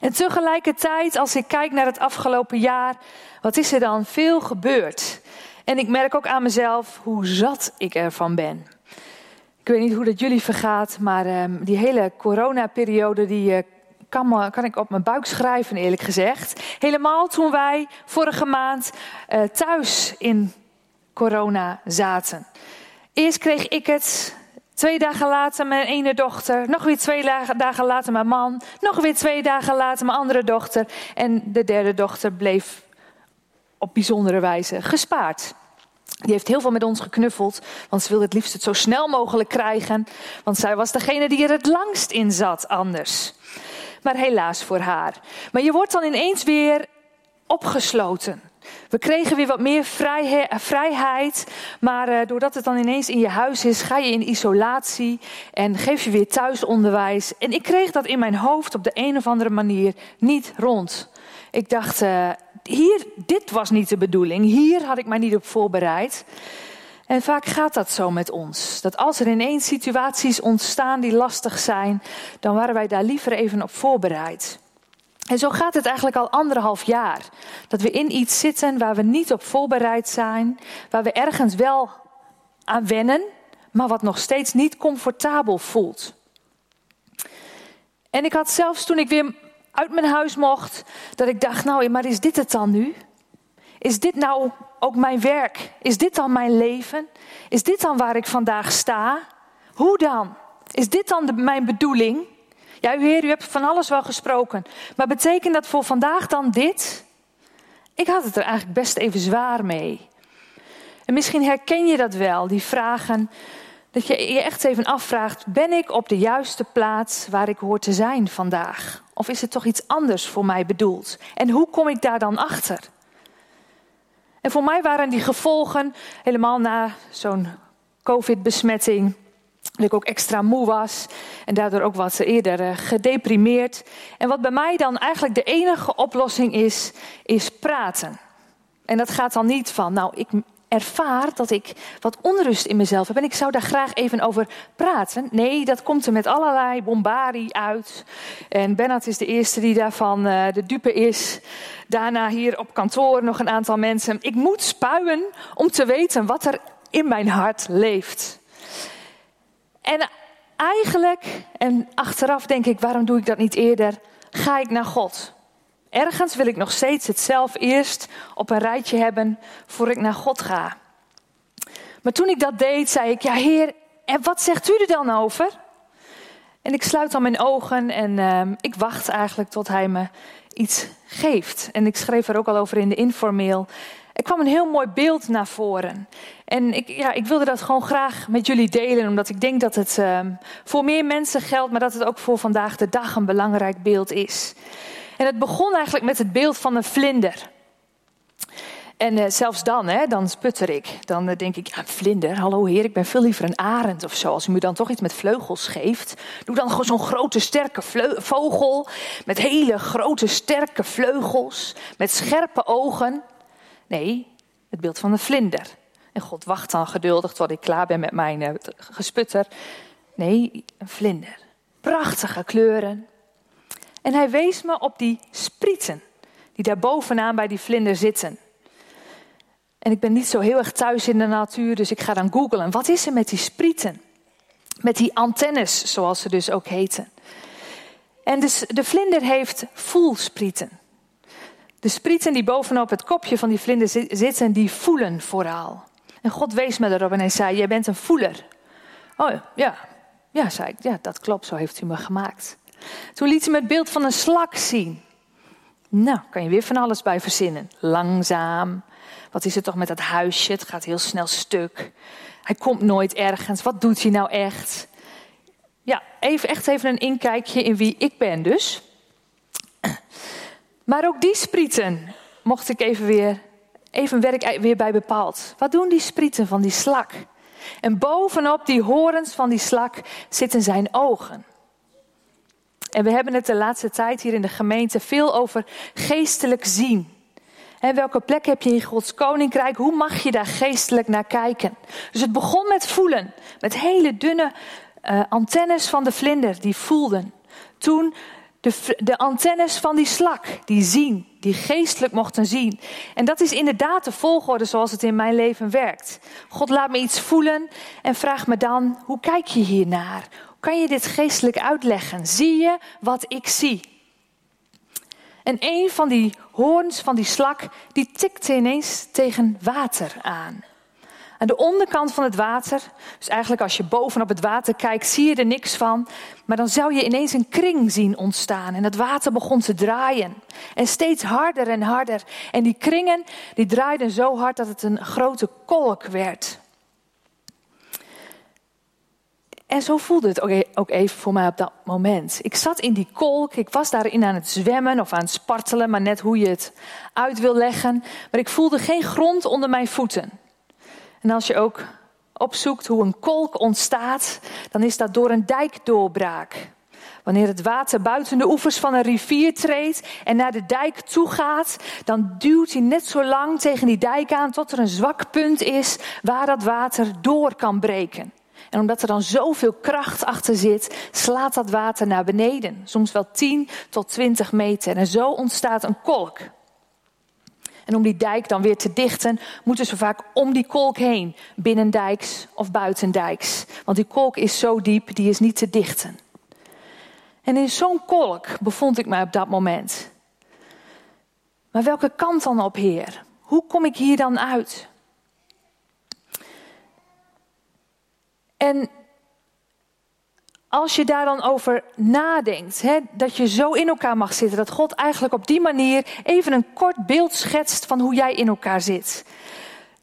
En tegelijkertijd, als ik kijk naar het afgelopen jaar, wat is er dan veel gebeurd? En ik merk ook aan mezelf hoe zat ik ervan ben. Ik weet niet hoe dat jullie vergaat, maar um, die hele coronaperiode die uh, kan, kan, ik op mijn buik schrijven, eerlijk gezegd. Helemaal toen wij vorige maand uh, thuis in corona zaten. Eerst kreeg ik het, twee dagen later mijn ene dochter, nog weer twee dagen later mijn man, nog weer twee dagen later mijn andere dochter. En de derde dochter bleef op bijzondere wijze gespaard. Die heeft heel veel met ons geknuffeld, want ze wilde het liefst het zo snel mogelijk krijgen. Want zij was degene die er het langst in zat anders. Maar helaas voor haar. Maar je wordt dan ineens weer opgesloten. We kregen weer wat meer vrijheid, maar uh, doordat het dan ineens in je huis is, ga je in isolatie en geef je weer thuisonderwijs. En ik kreeg dat in mijn hoofd op de een of andere manier niet rond. Ik dacht, uh, hier, dit was niet de bedoeling. Hier had ik mij niet op voorbereid. En vaak gaat dat zo met ons. Dat als er ineens situaties ontstaan die lastig zijn, dan waren wij daar liever even op voorbereid. En zo gaat het eigenlijk al anderhalf jaar. Dat we in iets zitten waar we niet op voorbereid zijn, waar we ergens wel aan wennen, maar wat nog steeds niet comfortabel voelt. En ik had zelfs toen ik weer uit mijn huis mocht, dat ik dacht, nou, maar is dit het dan nu? Is dit nou ook mijn werk? Is dit dan mijn leven? Is dit dan waar ik vandaag sta? Hoe dan? Is dit dan mijn bedoeling? Ja, u Heer, u hebt van alles wel gesproken. Maar betekent dat voor vandaag dan dit? Ik had het er eigenlijk best even zwaar mee. En misschien herken je dat wel, die vragen. Dat je je echt even afvraagt: ben ik op de juiste plaats waar ik hoor te zijn vandaag? Of is het toch iets anders voor mij bedoeld? En hoe kom ik daar dan achter? En voor mij waren die gevolgen helemaal na zo'n COVID-besmetting. Dat ik ook extra moe was en daardoor ook wat eerder eh, gedeprimeerd. En wat bij mij dan eigenlijk de enige oplossing is, is praten. En dat gaat dan niet van, nou, ik, ervaar dat ik wat onrust in mezelf heb en ik zou daar graag even over praten. Nee, dat komt er met allerlei bombarie uit. En Bernard is de eerste die daarvan uh, de dupe is. Daarna hier op kantoor nog een aantal mensen. Ik moet spuien om te weten wat er in mijn hart leeft. En eigenlijk, en achteraf denk ik, waarom doe ik dat niet eerder? Ga ik naar God. Ergens wil ik nog steeds het zelf eerst op een rijtje hebben voor ik naar God ga. Maar toen ik dat deed, zei ik: Ja, Heer, en wat zegt u er dan over? En ik sluit dan mijn ogen en uh, ik wacht eigenlijk tot hij me iets geeft. En ik schreef er ook al over in de informeel. Er kwam een heel mooi beeld naar voren. En ik, ja, ik wilde dat gewoon graag met jullie delen, omdat ik denk dat het uh, voor meer mensen geldt, maar dat het ook voor vandaag de dag een belangrijk beeld is. En het begon eigenlijk met het beeld van een vlinder. En uh, zelfs dan, hè, dan sputter ik. Dan uh, denk ik, ja, vlinder, hallo heer, ik ben veel liever een arend of zo. Als u me dan toch iets met vleugels geeft, doe dan gewoon zo'n grote sterke vogel. Met hele grote sterke vleugels, met scherpe ogen. Nee, het beeld van een vlinder. En God wacht dan geduldig tot ik klaar ben met mijn uh, gesputter. Nee, een vlinder. Prachtige kleuren, en hij wees me op die sprieten die daar bovenaan bij die vlinder zitten. En ik ben niet zo heel erg thuis in de natuur, dus ik ga dan googlen. Wat is er met die sprieten? Met die antennes, zoals ze dus ook heten. En dus de vlinder heeft voelsprieten. De sprieten die bovenop het kopje van die vlinder zitten, die voelen vooral. En God wees me erop en hij zei, jij bent een voeler. Oh ja, ja, zei ik, ja, dat klopt, zo heeft u me gemaakt. Toen liet hij me het beeld van een slak zien. Nou, kan je weer van alles bij verzinnen. Langzaam. Wat is het toch met dat huisje? Het gaat heel snel stuk. Hij komt nooit ergens. Wat doet hij nou echt? Ja, even, echt even een inkijkje in wie ik ben dus. Maar ook die sprieten mocht ik even weer, even werk weer bij bepaald. Wat doen die sprieten van die slak? En bovenop die horens van die slak zitten zijn ogen. En we hebben het de laatste tijd hier in de gemeente veel over geestelijk zien. En welke plek heb je in Gods koninkrijk? Hoe mag je daar geestelijk naar kijken? Dus het begon met voelen, met hele dunne uh, antennes van de vlinder die voelden. Toen de, antennes van die slak, die zien, die geestelijk mochten zien. En dat is inderdaad de volgorde zoals het in mijn leven werkt. God laat me iets voelen en vraagt me dan, hoe kijk je hiernaar? Kan je dit geestelijk uitleggen? Zie je wat ik zie? En een van die hoorns van die slak, die tikte ineens tegen water aan. Aan de onderkant van het water, dus eigenlijk als je bovenop het water kijkt, zie je er niks van. Maar dan zou je ineens een kring zien ontstaan. En het water begon te draaien. En steeds harder en harder. En die kringen, die draaiden zo hard dat het een grote kolk werd. En zo voelde het e- ook even voor mij op dat moment. Ik zat in die kolk, ik was daarin aan het zwemmen of aan het spartelen, maar net hoe je het uit wil leggen. Maar ik voelde geen grond onder mijn voeten. En als je ook opzoekt hoe een kolk ontstaat, dan is dat door een dijkdoorbraak. Wanneer het water buiten de oevers van een rivier treedt en naar de dijk toe gaat, dan duwt hij net zo lang tegen die dijk aan tot er een zwak punt is waar dat water door kan breken. En omdat er dan zoveel kracht achter zit, slaat dat water naar beneden. Soms wel 10 tot 20 meter. En zo ontstaat een kolk. En om die dijk dan weer te dichten, moeten ze vaak om die kolk heen, binnendijks of buitendijks. Want die kolk is zo diep, die is niet te dichten. En in zo'n kolk bevond ik mij op dat moment. Maar welke kant dan op, Heer? Hoe kom ik hier dan uit? En als je daar dan over nadenkt, hè, dat je zo in elkaar mag zitten, dat God eigenlijk op die manier even een kort beeld schetst van hoe jij in elkaar zit,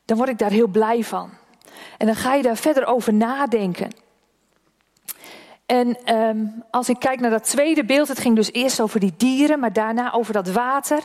dan word ik daar heel blij van. En dan ga je daar verder over nadenken. En ehm, als ik kijk naar dat tweede beeld, het ging dus eerst over die dieren, maar daarna over dat water.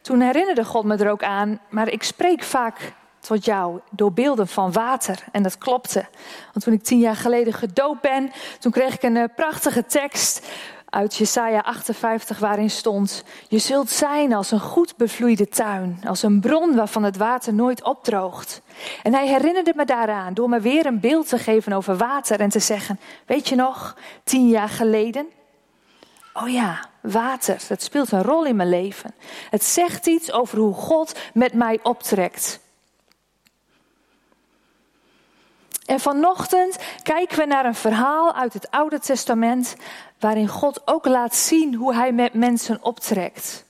Toen herinnerde God me er ook aan, maar ik spreek vaak tot jou door beelden van water. En dat klopte. Want toen ik tien jaar geleden gedoopt ben, toen kreeg ik een eh, prachtige tekst uit Jesaja 58 waarin stond: Je zult zijn als een goed bevloeide tuin, als een bron waarvan het water nooit opdroogt. En hij herinnerde me daaraan door me weer een beeld te geven over water en te zeggen: Weet je nog, tien jaar geleden? Oh ja, water, dat speelt een rol in mijn leven. Het zegt iets over hoe God met mij optrekt. En vanochtend kijken we naar een verhaal uit het Oude Testament waarin God ook laat zien hoe hij met mensen optrekt.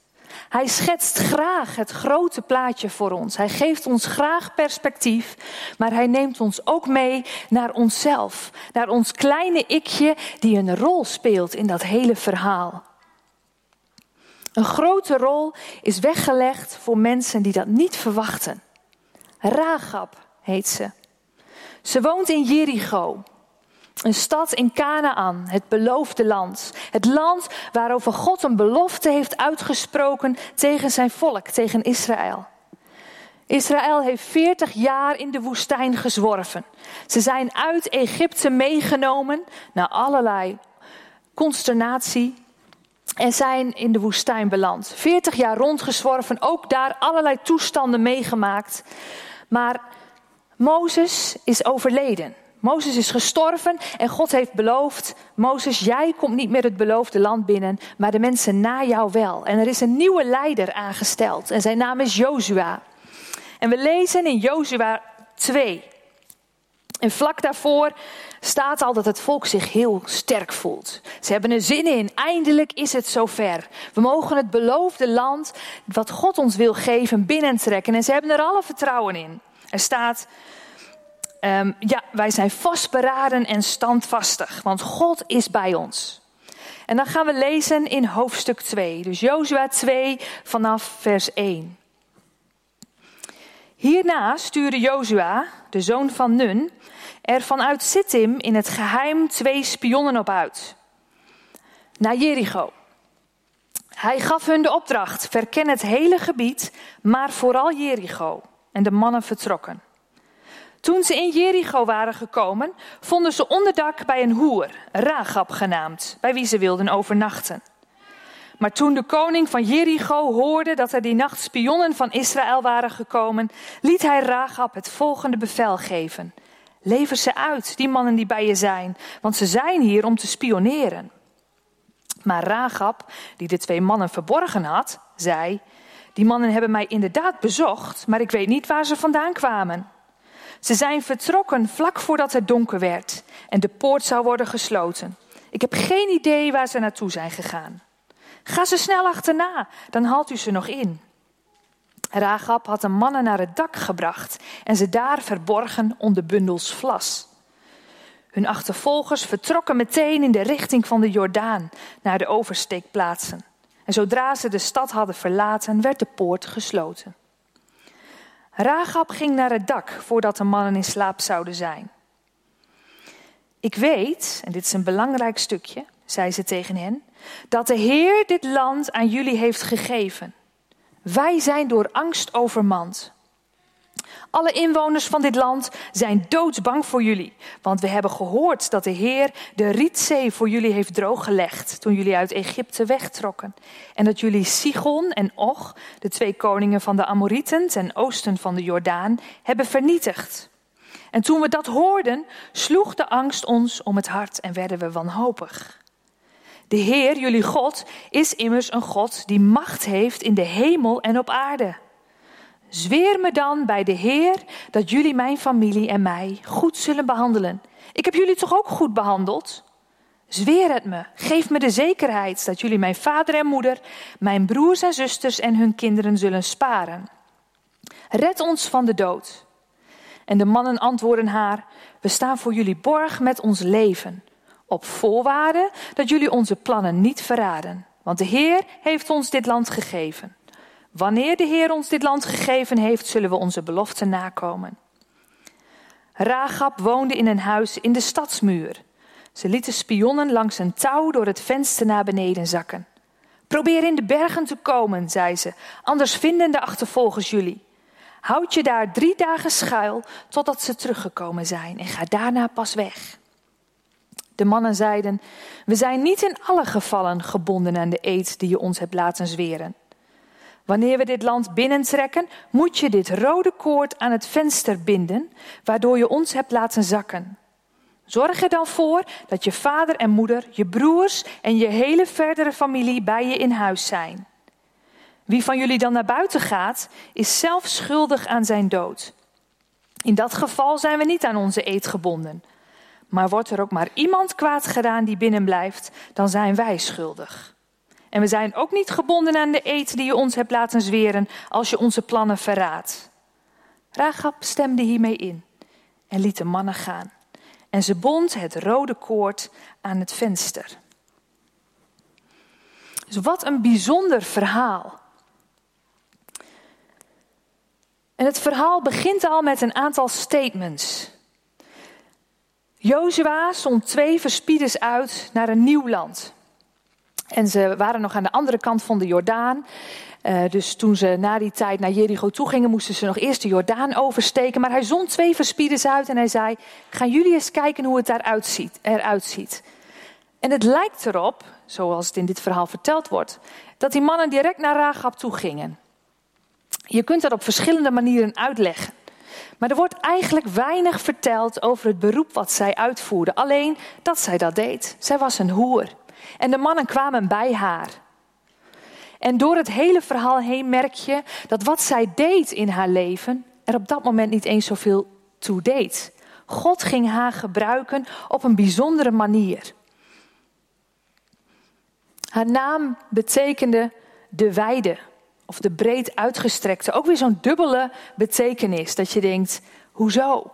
Hij schetst graag het grote plaatje voor ons. Hij geeft ons graag perspectief, maar hij neemt ons ook mee naar onszelf, naar ons kleine ikje die een rol speelt in dat hele verhaal. Een grote rol is weggelegd voor mensen die dat niet verwachten. Ragab heet ze. Ze woont in Jericho, een stad in Canaan, het beloofde land. Het land waarover God een belofte heeft uitgesproken tegen zijn volk, tegen Israël. Israël heeft 40 jaar in de woestijn gezworven. Ze zijn uit Egypte meegenomen naar allerlei consternatie en zijn in de woestijn beland. 40 jaar rondgezworven, ook daar allerlei toestanden meegemaakt. Maar Mozes is overleden. Mozes is gestorven en God heeft beloofd: Mozes, jij komt niet meer het beloofde land binnen, maar de mensen na jou wel. En er is een nieuwe leider aangesteld en zijn naam is Jozua. En we lezen in Jozua 2. En vlak daarvoor staat al dat het volk zich heel sterk voelt. Ze hebben er zin in. Eindelijk is het zover. We mogen het beloofde land, wat God ons wil geven, binnentrekken. En ze hebben er alle vertrouwen in. Er staat, um, ja, wij zijn vastberaden en standvastig, want God is bij ons. En dan gaan we lezen in hoofdstuk 2, dus Jozua 2 vanaf vers 1. Hierna stuurde Jozua, de zoon van Nun, er vanuit Sittim in het geheim twee spionnen op uit. Naar Jericho. Hij gaf hun de opdracht: verken het hele gebied, maar vooral Jericho. En de mannen vertrokken. Toen ze in Jericho waren gekomen, vonden ze onderdak bij een hoer, Ragab genaamd, bij wie ze wilden overnachten. Maar toen de koning van Jericho hoorde dat er die nacht spionnen van Israël waren gekomen, liet hij Ragab het volgende bevel geven. Lever ze uit, die mannen die bij je zijn, want ze zijn hier om te spioneren. Maar Ragab, die de twee mannen verborgen had, zei: Die mannen hebben mij inderdaad bezocht, maar ik weet niet waar ze vandaan kwamen. Ze zijn vertrokken vlak voordat het donker werd en de poort zou worden gesloten. Ik heb geen idee waar ze naartoe zijn gegaan. Ga ze snel achterna, dan haalt u ze nog in. Ragab had de mannen naar het dak gebracht en ze daar verborgen onder bundels vlas. Hun achtervolgers vertrokken meteen in de richting van de Jordaan naar de oversteekplaatsen. En zodra ze de stad hadden verlaten, werd de poort gesloten. Ragab ging naar het dak voordat de mannen in slaap zouden zijn. Ik weet, en dit is een belangrijk stukje, zei ze tegen hen, dat de Heer dit land aan jullie heeft gegeven. Wij zijn door angst overmand. Alle inwoners van dit land zijn doodsbang voor jullie, want we hebben gehoord dat de Heer de Rietzee voor jullie heeft drooggelegd toen jullie uit Egypte wegtrokken. En dat jullie Sigon en Och, de twee koningen van de Amorieten ten oosten van de Jordaan, hebben vernietigd. En toen we dat hoorden, sloeg de angst ons om het hart en werden we wanhopig. De Heer, jullie God, is immers een God die macht heeft in de hemel en op aarde. Zweer me dan bij de Heer dat jullie mijn familie en mij goed zullen behandelen. Ik heb jullie toch ook goed behandeld? Zweer het me, geef me de zekerheid dat jullie mijn vader en moeder, mijn broers en zusters en hun kinderen zullen sparen. Red ons van de dood. En de mannen antwoorden haar: We staan voor jullie borg met ons leven, op voorwaarde dat jullie onze plannen niet verraden. Want de Heer heeft ons dit land gegeven. Wanneer de Heer ons dit land gegeven heeft, zullen we onze belofte nakomen. Ragab woonde in een huis in de stadsmuur. Ze lieten spionnen langs een touw door het venster naar beneden zakken. Probeer in de bergen te komen, zei ze, anders vinden de achtervolgers jullie. Houd je daar drie dagen schuil totdat ze teruggekomen zijn en ga daarna pas weg. De mannen zeiden: We zijn niet in alle gevallen gebonden aan de eed die je ons hebt laten zweren. Wanneer we dit land binnentrekken, moet je dit rode koord aan het venster binden, waardoor je ons hebt laten zakken. Zorg er dan voor dat je vader en moeder, je broers en je hele verdere familie bij je in huis zijn. Wie van jullie dan naar buiten gaat, is zelf schuldig aan zijn dood. In dat geval zijn we niet aan onze eed gebonden. Maar wordt er ook maar iemand kwaad gedaan die binnen blijft, dan zijn wij schuldig. En we zijn ook niet gebonden aan de eed die je ons hebt laten zweren als je onze plannen verraadt. Ragab stemde hiermee in en liet de mannen gaan. En ze bond het rode koord aan het venster. Dus wat een bijzonder verhaal. En het verhaal begint al met een aantal statements. Jozua zond twee verspieders uit naar een nieuw land. En ze waren nog aan de andere kant van de Jordaan. Uh, dus toen ze na die tijd naar Jericho toe gingen, moesten ze nog eerst de Jordaan oversteken. Maar hij zond twee verspieders uit en hij zei: Gaan jullie eens kijken hoe het daaruit ziet, eruit ziet. En het lijkt erop, zoals het in dit verhaal verteld wordt, dat die mannen direct naar Rahab toe gingen. Je kunt dat op verschillende manieren uitleggen. Maar er wordt eigenlijk weinig verteld over het beroep wat zij uitvoerde. Alleen dat zij dat deed. Zij was een hoer. En de mannen kwamen bij haar. En door het hele verhaal heen merk je dat wat zij deed in haar leven er op dat moment niet eens zoveel toe deed. God ging haar gebruiken op een bijzondere manier. Haar naam betekende de wijde of de breed uitgestrekte. Ook weer zo'n dubbele betekenis dat je denkt, hoezo?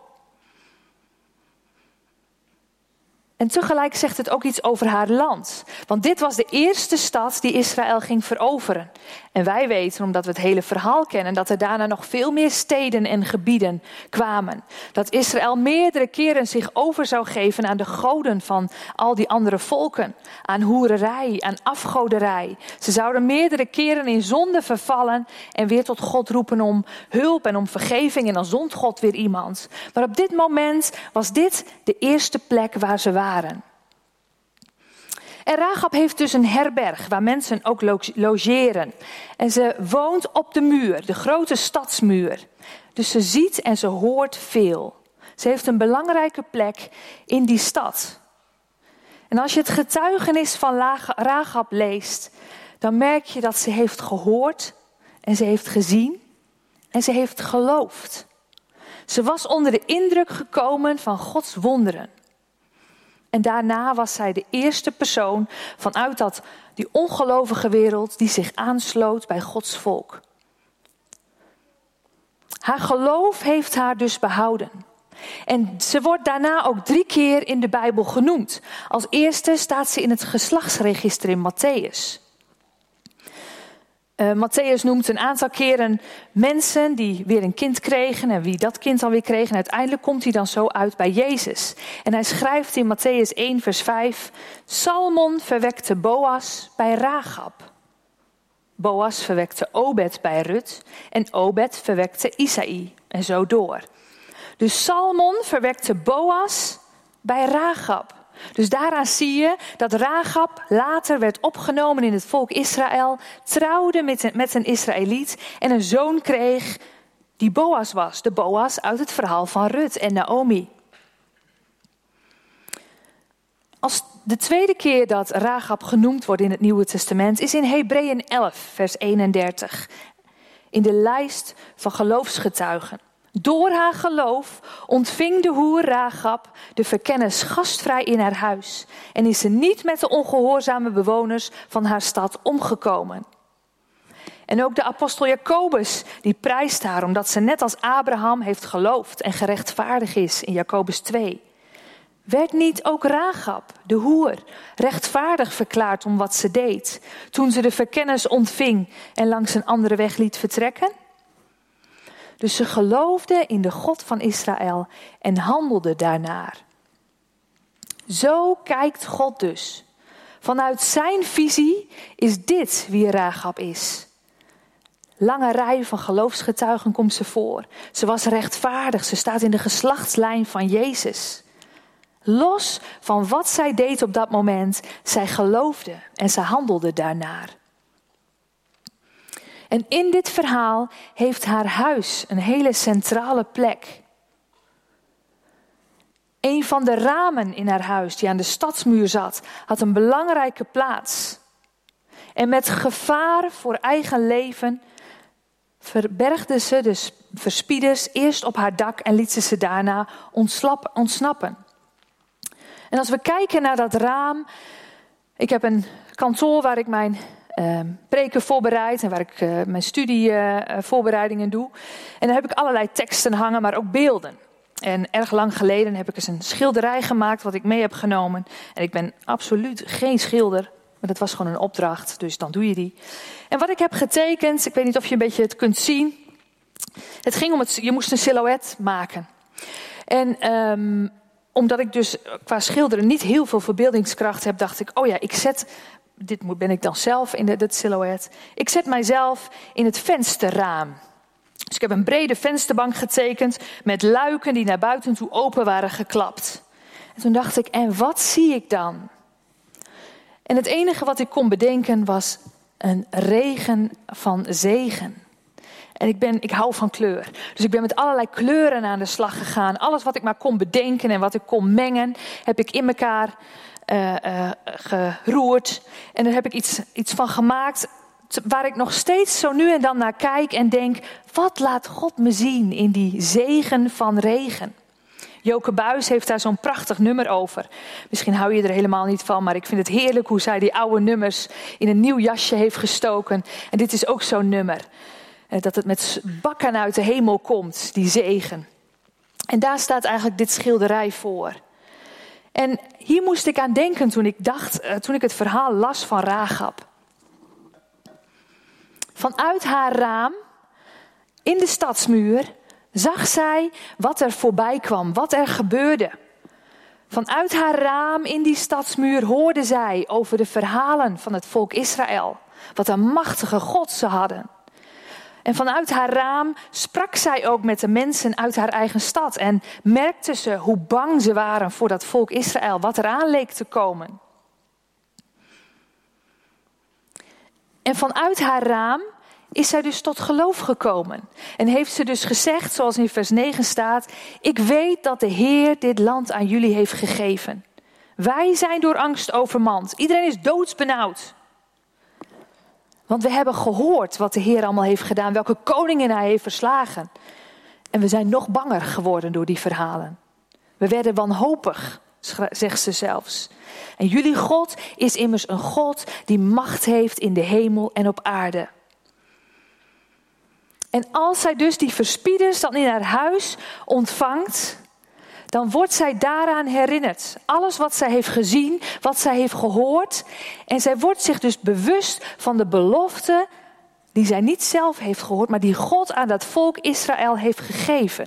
En tegelijk zegt het ook iets over haar land. Want dit was de eerste stad die Israël ging veroveren. En wij weten, omdat we het hele verhaal kennen, dat er daarna nog veel meer steden en gebieden kwamen. Dat Israël meerdere keren zich over zou geven aan de goden van al die andere volken. Aan hoererij, aan afgoderij. Ze zouden meerdere keren in zonde vervallen en weer tot God roepen om hulp en om vergeving. En dan zond God weer iemand. Maar op dit moment was dit de eerste plek waar ze waren. En Rahab heeft dus een herberg waar mensen ook logeren. En ze woont op de muur, de grote stadsmuur. Dus ze ziet en ze hoort veel. Ze heeft een belangrijke plek in die stad. En als je het getuigenis van Rahab leest, dan merk je dat ze heeft gehoord en ze heeft gezien en ze heeft geloofd. Ze was onder de indruk gekomen van Gods wonderen. En daarna was zij de eerste persoon vanuit dat, die ongelovige wereld die zich aansloot bij Gods volk. Haar geloof heeft haar dus behouden. En ze wordt daarna ook drie keer in de Bijbel genoemd. Als eerste staat ze in het geslachtsregister in Matthäus. Uh, Matthäus noemt een aantal keren mensen die weer een kind kregen en wie dat kind dan weer kreeg. En uiteindelijk komt hij dan zo uit bij Jezus. En hij schrijft in Matthäus 1, vers 5: Salmon verwekte Boas bij Ragab. Boas verwekte Obed bij Rut en Obed verwekte Isaï en zo door. Dus Salmon verwekte Boas bij Ragab. Dus daaraan zie je dat Ragab later werd opgenomen in het volk Israël, trouwde met een, met een Israëliet en een zoon kreeg die Boas was. De Boas uit het verhaal van Rut en Naomi. Als de tweede keer dat Ragab genoemd wordt in het Nieuwe Testament is in Hebreeën 11, vers 31. In de lijst van geloofsgetuigen. Door haar geloof ontving de hoer Ragab de verkennis gastvrij in haar huis en is ze niet met de ongehoorzame bewoners van haar stad omgekomen. En ook de apostel Jacobus, die prijst haar omdat ze net als Abraham heeft geloofd en gerechtvaardigd is in Jacobus 2. Werd niet ook Ragab, de hoer, rechtvaardig verklaard om wat ze deed, toen ze de verkennis ontving en langs een andere weg liet vertrekken? Dus ze geloofde in de God van Israël en handelde daarnaar. Zo kijkt God dus. Vanuit zijn visie is dit wie Rahab is. Lange rij van geloofsgetuigen komt ze voor. Ze was rechtvaardig, ze staat in de geslachtslijn van Jezus. Los van wat zij deed op dat moment, zij geloofde en ze handelde daarnaar. En in dit verhaal heeft haar huis een hele centrale plek. Een van de ramen in haar huis, die aan de stadsmuur zat, had een belangrijke plaats. En met gevaar voor eigen leven verbergde ze de verspieders eerst op haar dak en liet ze ze daarna ontsnappen. En als we kijken naar dat raam, ik heb een kantoor waar ik mijn preken voorbereid en waar ik uh, mijn studievoorbereidingen uh, doe. En dan heb ik allerlei teksten hangen, maar ook beelden. En erg lang geleden heb ik eens een schilderij gemaakt wat ik mee heb genomen. En ik ben absoluut geen schilder, maar dat was gewoon een opdracht, dus dan doe je die. En wat ik heb getekend, ik weet niet of je een beetje het kunt zien. Het ging om het, je moest een silhouet maken. En um, omdat ik dus qua schilderen niet heel veel verbeeldingskracht heb, dacht ik, oh ja, ik zet dit ben ik dan zelf in het silhouet. Ik zet mijzelf in het vensterraam. Dus ik heb een brede vensterbank getekend met luiken die naar buiten toe open waren geklapt. En toen dacht ik, en wat zie ik dan? En het enige wat ik kon bedenken was een regen van zegen. En ik, ben, ik hou van kleur. Dus ik ben met allerlei kleuren aan de slag gegaan. Alles wat ik maar kon bedenken en wat ik kon mengen, heb ik in elkaar uh, geroerd. En daar heb ik iets, iets van gemaakt waar ik nog steeds zo nu en dan naar kijk en denk: wat laat God me zien in die zegen van regen? Joke Buis heeft daar zo'n prachtig nummer over. Misschien hou je er helemaal niet van, maar ik vind het heerlijk hoe zij die oude nummers in een nieuw jasje heeft gestoken. En dit is ook zo'n nummer. Eh, dat het met bakken uit de hemel komt, die zegen. En daar staat eigenlijk dit schilderij voor. En hier moest ik aan denken toen ik dacht, eh, toen ik het verhaal las van Ragab. Vanuit haar raam in de stadsmuur zag zij wat er voorbij kwam, wat er gebeurde. Vanuit haar raam in die stadsmuur hoorde zij over de verhalen van het volk Israël. Wat een machtige God ze hadden. En vanuit haar raam sprak zij ook met de mensen uit haar eigen stad en merkte ze hoe bang ze waren voor dat volk Israël, wat eraan leek te komen. En vanuit haar raam is zij dus tot geloof gekomen. En heeft ze dus gezegd, zoals in vers 9 staat: Ik weet dat de Heer dit land aan jullie heeft gegeven. Wij zijn door angst overmand. Iedereen is doodsbenauwd. Want we hebben gehoord wat de Heer allemaal heeft gedaan, welke koningen hij heeft verslagen. En we zijn nog banger geworden door die verhalen. We werden wanhopig, zegt ze zelfs. En jullie God is immers een God die macht heeft in de hemel en op aarde. En als zij dus die verspieders dan in haar huis ontvangt, dan wordt zij daaraan herinnerd. Alles wat zij heeft gezien, wat zij heeft gehoord. En zij wordt zich dus bewust van de belofte die zij niet zelf heeft gehoord, maar die God aan dat volk Israël heeft gegeven.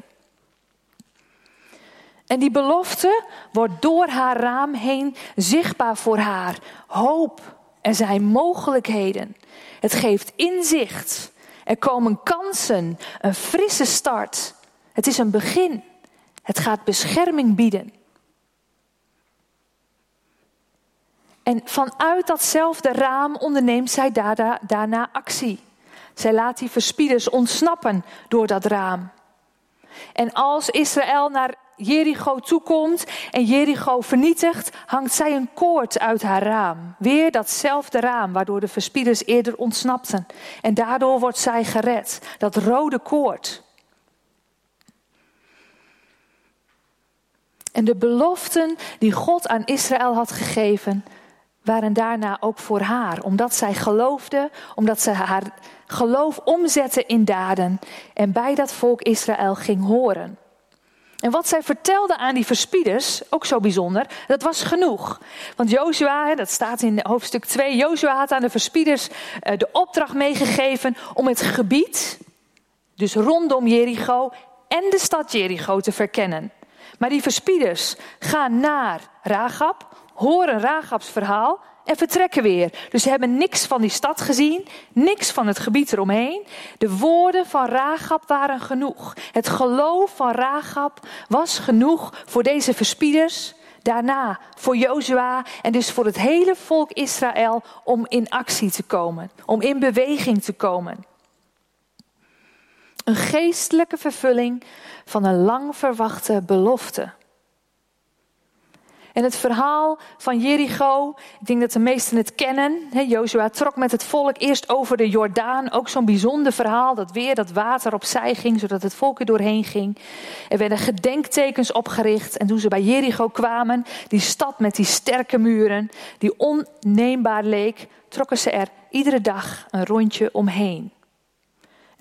En die belofte wordt door haar raam heen zichtbaar voor haar. Hoop. Er zijn mogelijkheden. Het geeft inzicht. Er komen kansen. Een frisse start. Het is een begin. Het gaat bescherming bieden. En vanuit datzelfde raam onderneemt zij daarna, actie. Zij laat die verspieders ontsnappen door dat raam. En als Israël naar Jericho toekomt en Jericho vernietigt, hangt zij een koord uit haar raam. Weer datzelfde raam waardoor de verspieders eerder ontsnapten. En daardoor wordt zij gered. Dat rode koord. En de beloften die God aan Israël had gegeven, waren daarna ook voor haar. Omdat zij geloofde, omdat ze haar geloof omzette in daden en bij dat volk Israël ging horen. En wat zij vertelde aan die verspieders, ook zo bijzonder, dat was genoeg. Want Jozua, dat staat in hoofdstuk 2, Jozua had aan de verspieders eh, de opdracht meegegeven om het gebied, dus rondom Jericho en de stad Jericho te verkennen. Maar die verspieders gaan naar Ragab, horen Ragabs verhaal en vertrekken weer. Dus ze hebben niks van die stad gezien, niks van het gebied eromheen. De woorden van Ragab waren genoeg. Het geloof van Ragab was genoeg voor deze verspieders. Daarna voor Jozua en dus voor het hele volk Israël om in actie te komen, om in beweging te komen. Een geestelijke vervulling van een lang verwachte belofte. En het verhaal van Jericho, ik denk dat de meesten het kennen. Jozua trok met het volk eerst over de Jordaan. Ook zo'n bijzonder verhaal, dat weer dat water opzij ging, zodat het volk er doorheen ging. Er werden gedenktekens opgericht. En toen ze bij Jericho kwamen, die stad met die sterke muren, die onneembaar leek, trokken ze er iedere dag een rondje omheen.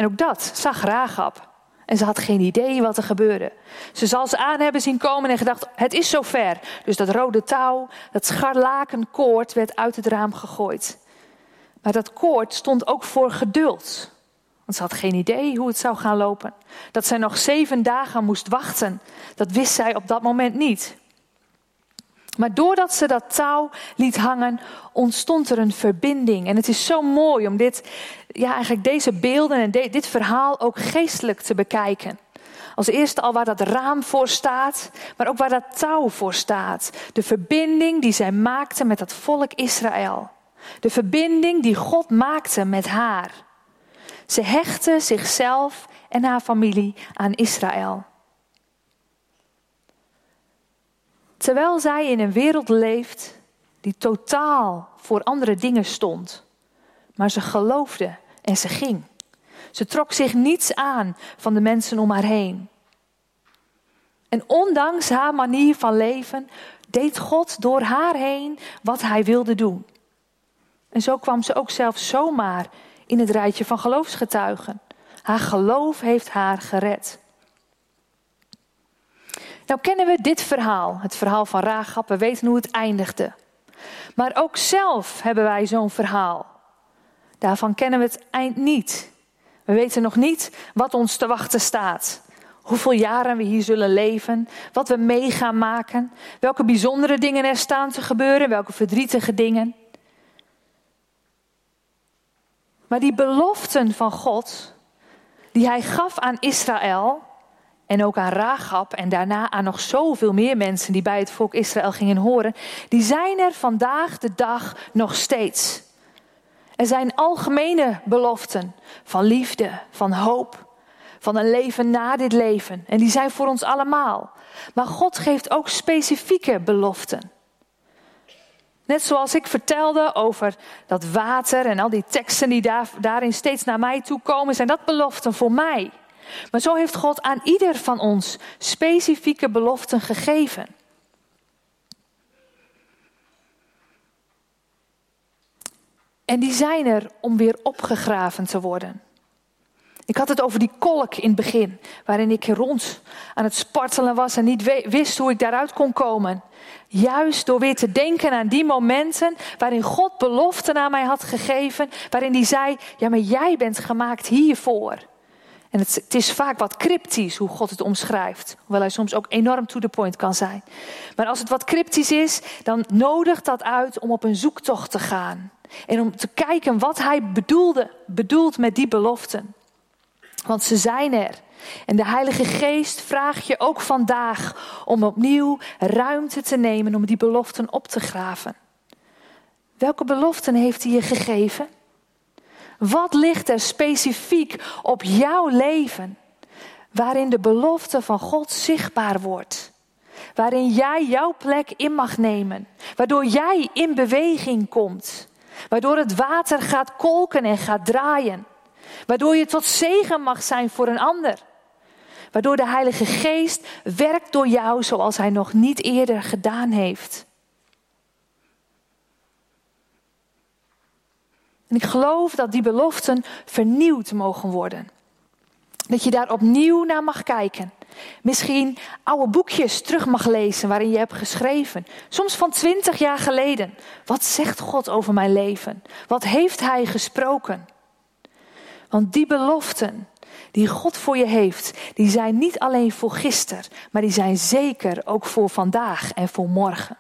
En ook dat zag Rahab. En ze had geen idee wat er gebeurde. Ze zal ze aan hebben zien komen en gedacht, het is zover. Dus dat rode touw, dat scharlakenkoord werd uit het raam gegooid. Maar dat koord stond ook voor geduld. Want ze had geen idee hoe het zou gaan lopen. Dat zij nog zeven dagen moest wachten, dat wist zij op dat moment niet. Maar doordat ze dat touw liet hangen, ontstond er een verbinding. En het is zo mooi om dit, ja, eigenlijk deze beelden en dit verhaal ook geestelijk te bekijken. Als eerste al waar dat raam voor staat, maar ook waar dat touw voor staat. De verbinding die zij maakte met dat volk Israël. De verbinding die God maakte met haar. Ze hechtte zichzelf en haar familie aan Israël. Terwijl zij in een wereld leeft die totaal voor andere dingen stond. Maar ze geloofde en ze ging. Ze trok zich niets aan van de mensen om haar heen. En ondanks haar manier van leven deed God door haar heen wat hij wilde doen. En zo kwam ze ook zelf zomaar in het rijtje van geloofsgetuigen. Haar geloof heeft haar gered. Nou kennen we dit verhaal, het verhaal van Rahab, we weten hoe het eindigde. Maar ook zelf hebben wij zo'n verhaal. Daarvan kennen we het eind niet. We weten nog niet wat ons te wachten staat. Hoeveel jaren we hier zullen leven, wat we mee gaan maken, welke bijzondere dingen er staan te gebeuren, welke verdrietige dingen. Maar die beloften van God, die hij gaf aan Israël, en ook aan Rahab en daarna aan nog zoveel meer mensen die bij het volk Israël gingen horen, die zijn er vandaag de dag nog steeds. Er zijn algemene beloften van liefde, van hoop, van een leven na dit leven. En die zijn voor ons allemaal. Maar God geeft ook specifieke beloften. Net zoals ik vertelde over dat water en al die teksten die daar, daarin steeds naar mij toe komen, zijn dat beloften voor mij. Maar zo heeft God aan ieder van ons specifieke beloften gegeven. En die zijn er om weer opgegraven te worden. Ik had het over die kolk in het begin, waarin ik rond aan het spartelen was en niet wist hoe ik daaruit kon komen. Juist door weer te denken aan die momenten waarin God beloften aan mij had gegeven, waarin hij zei: Ja, maar jij bent gemaakt hiervoor. En het, het, is vaak wat cryptisch hoe God het omschrijft. Hoewel hij soms ook enorm to the point kan zijn. Maar als het wat cryptisch is, dan nodigt dat uit om op een zoektocht te gaan. En om te kijken wat hij bedoelde, bedoelt met die beloften. Want ze zijn er. En de Heilige Geest vraagt je ook vandaag om opnieuw ruimte te nemen om die beloften op te graven. Welke beloften heeft hij je gegeven? Wat ligt er specifiek op jouw leven waarin de belofte van God zichtbaar wordt? Waarin jij jouw plek in mag nemen, waardoor jij in beweging komt, waardoor het water gaat kolken en gaat draaien, waardoor je tot zegen mag zijn voor een ander, waardoor de Heilige Geest werkt door jou zoals Hij nog niet eerder gedaan heeft. En ik geloof dat die beloften vernieuwd mogen worden. Dat je daar opnieuw naar mag kijken. Misschien oude boekjes terug mag lezen waarin je hebt geschreven. Soms van twintig jaar geleden. Wat zegt God over mijn leven? Wat heeft Hij gesproken? Want die beloften die God voor je heeft, die zijn niet alleen voor gisteren, maar die zijn zeker ook voor vandaag en voor morgen.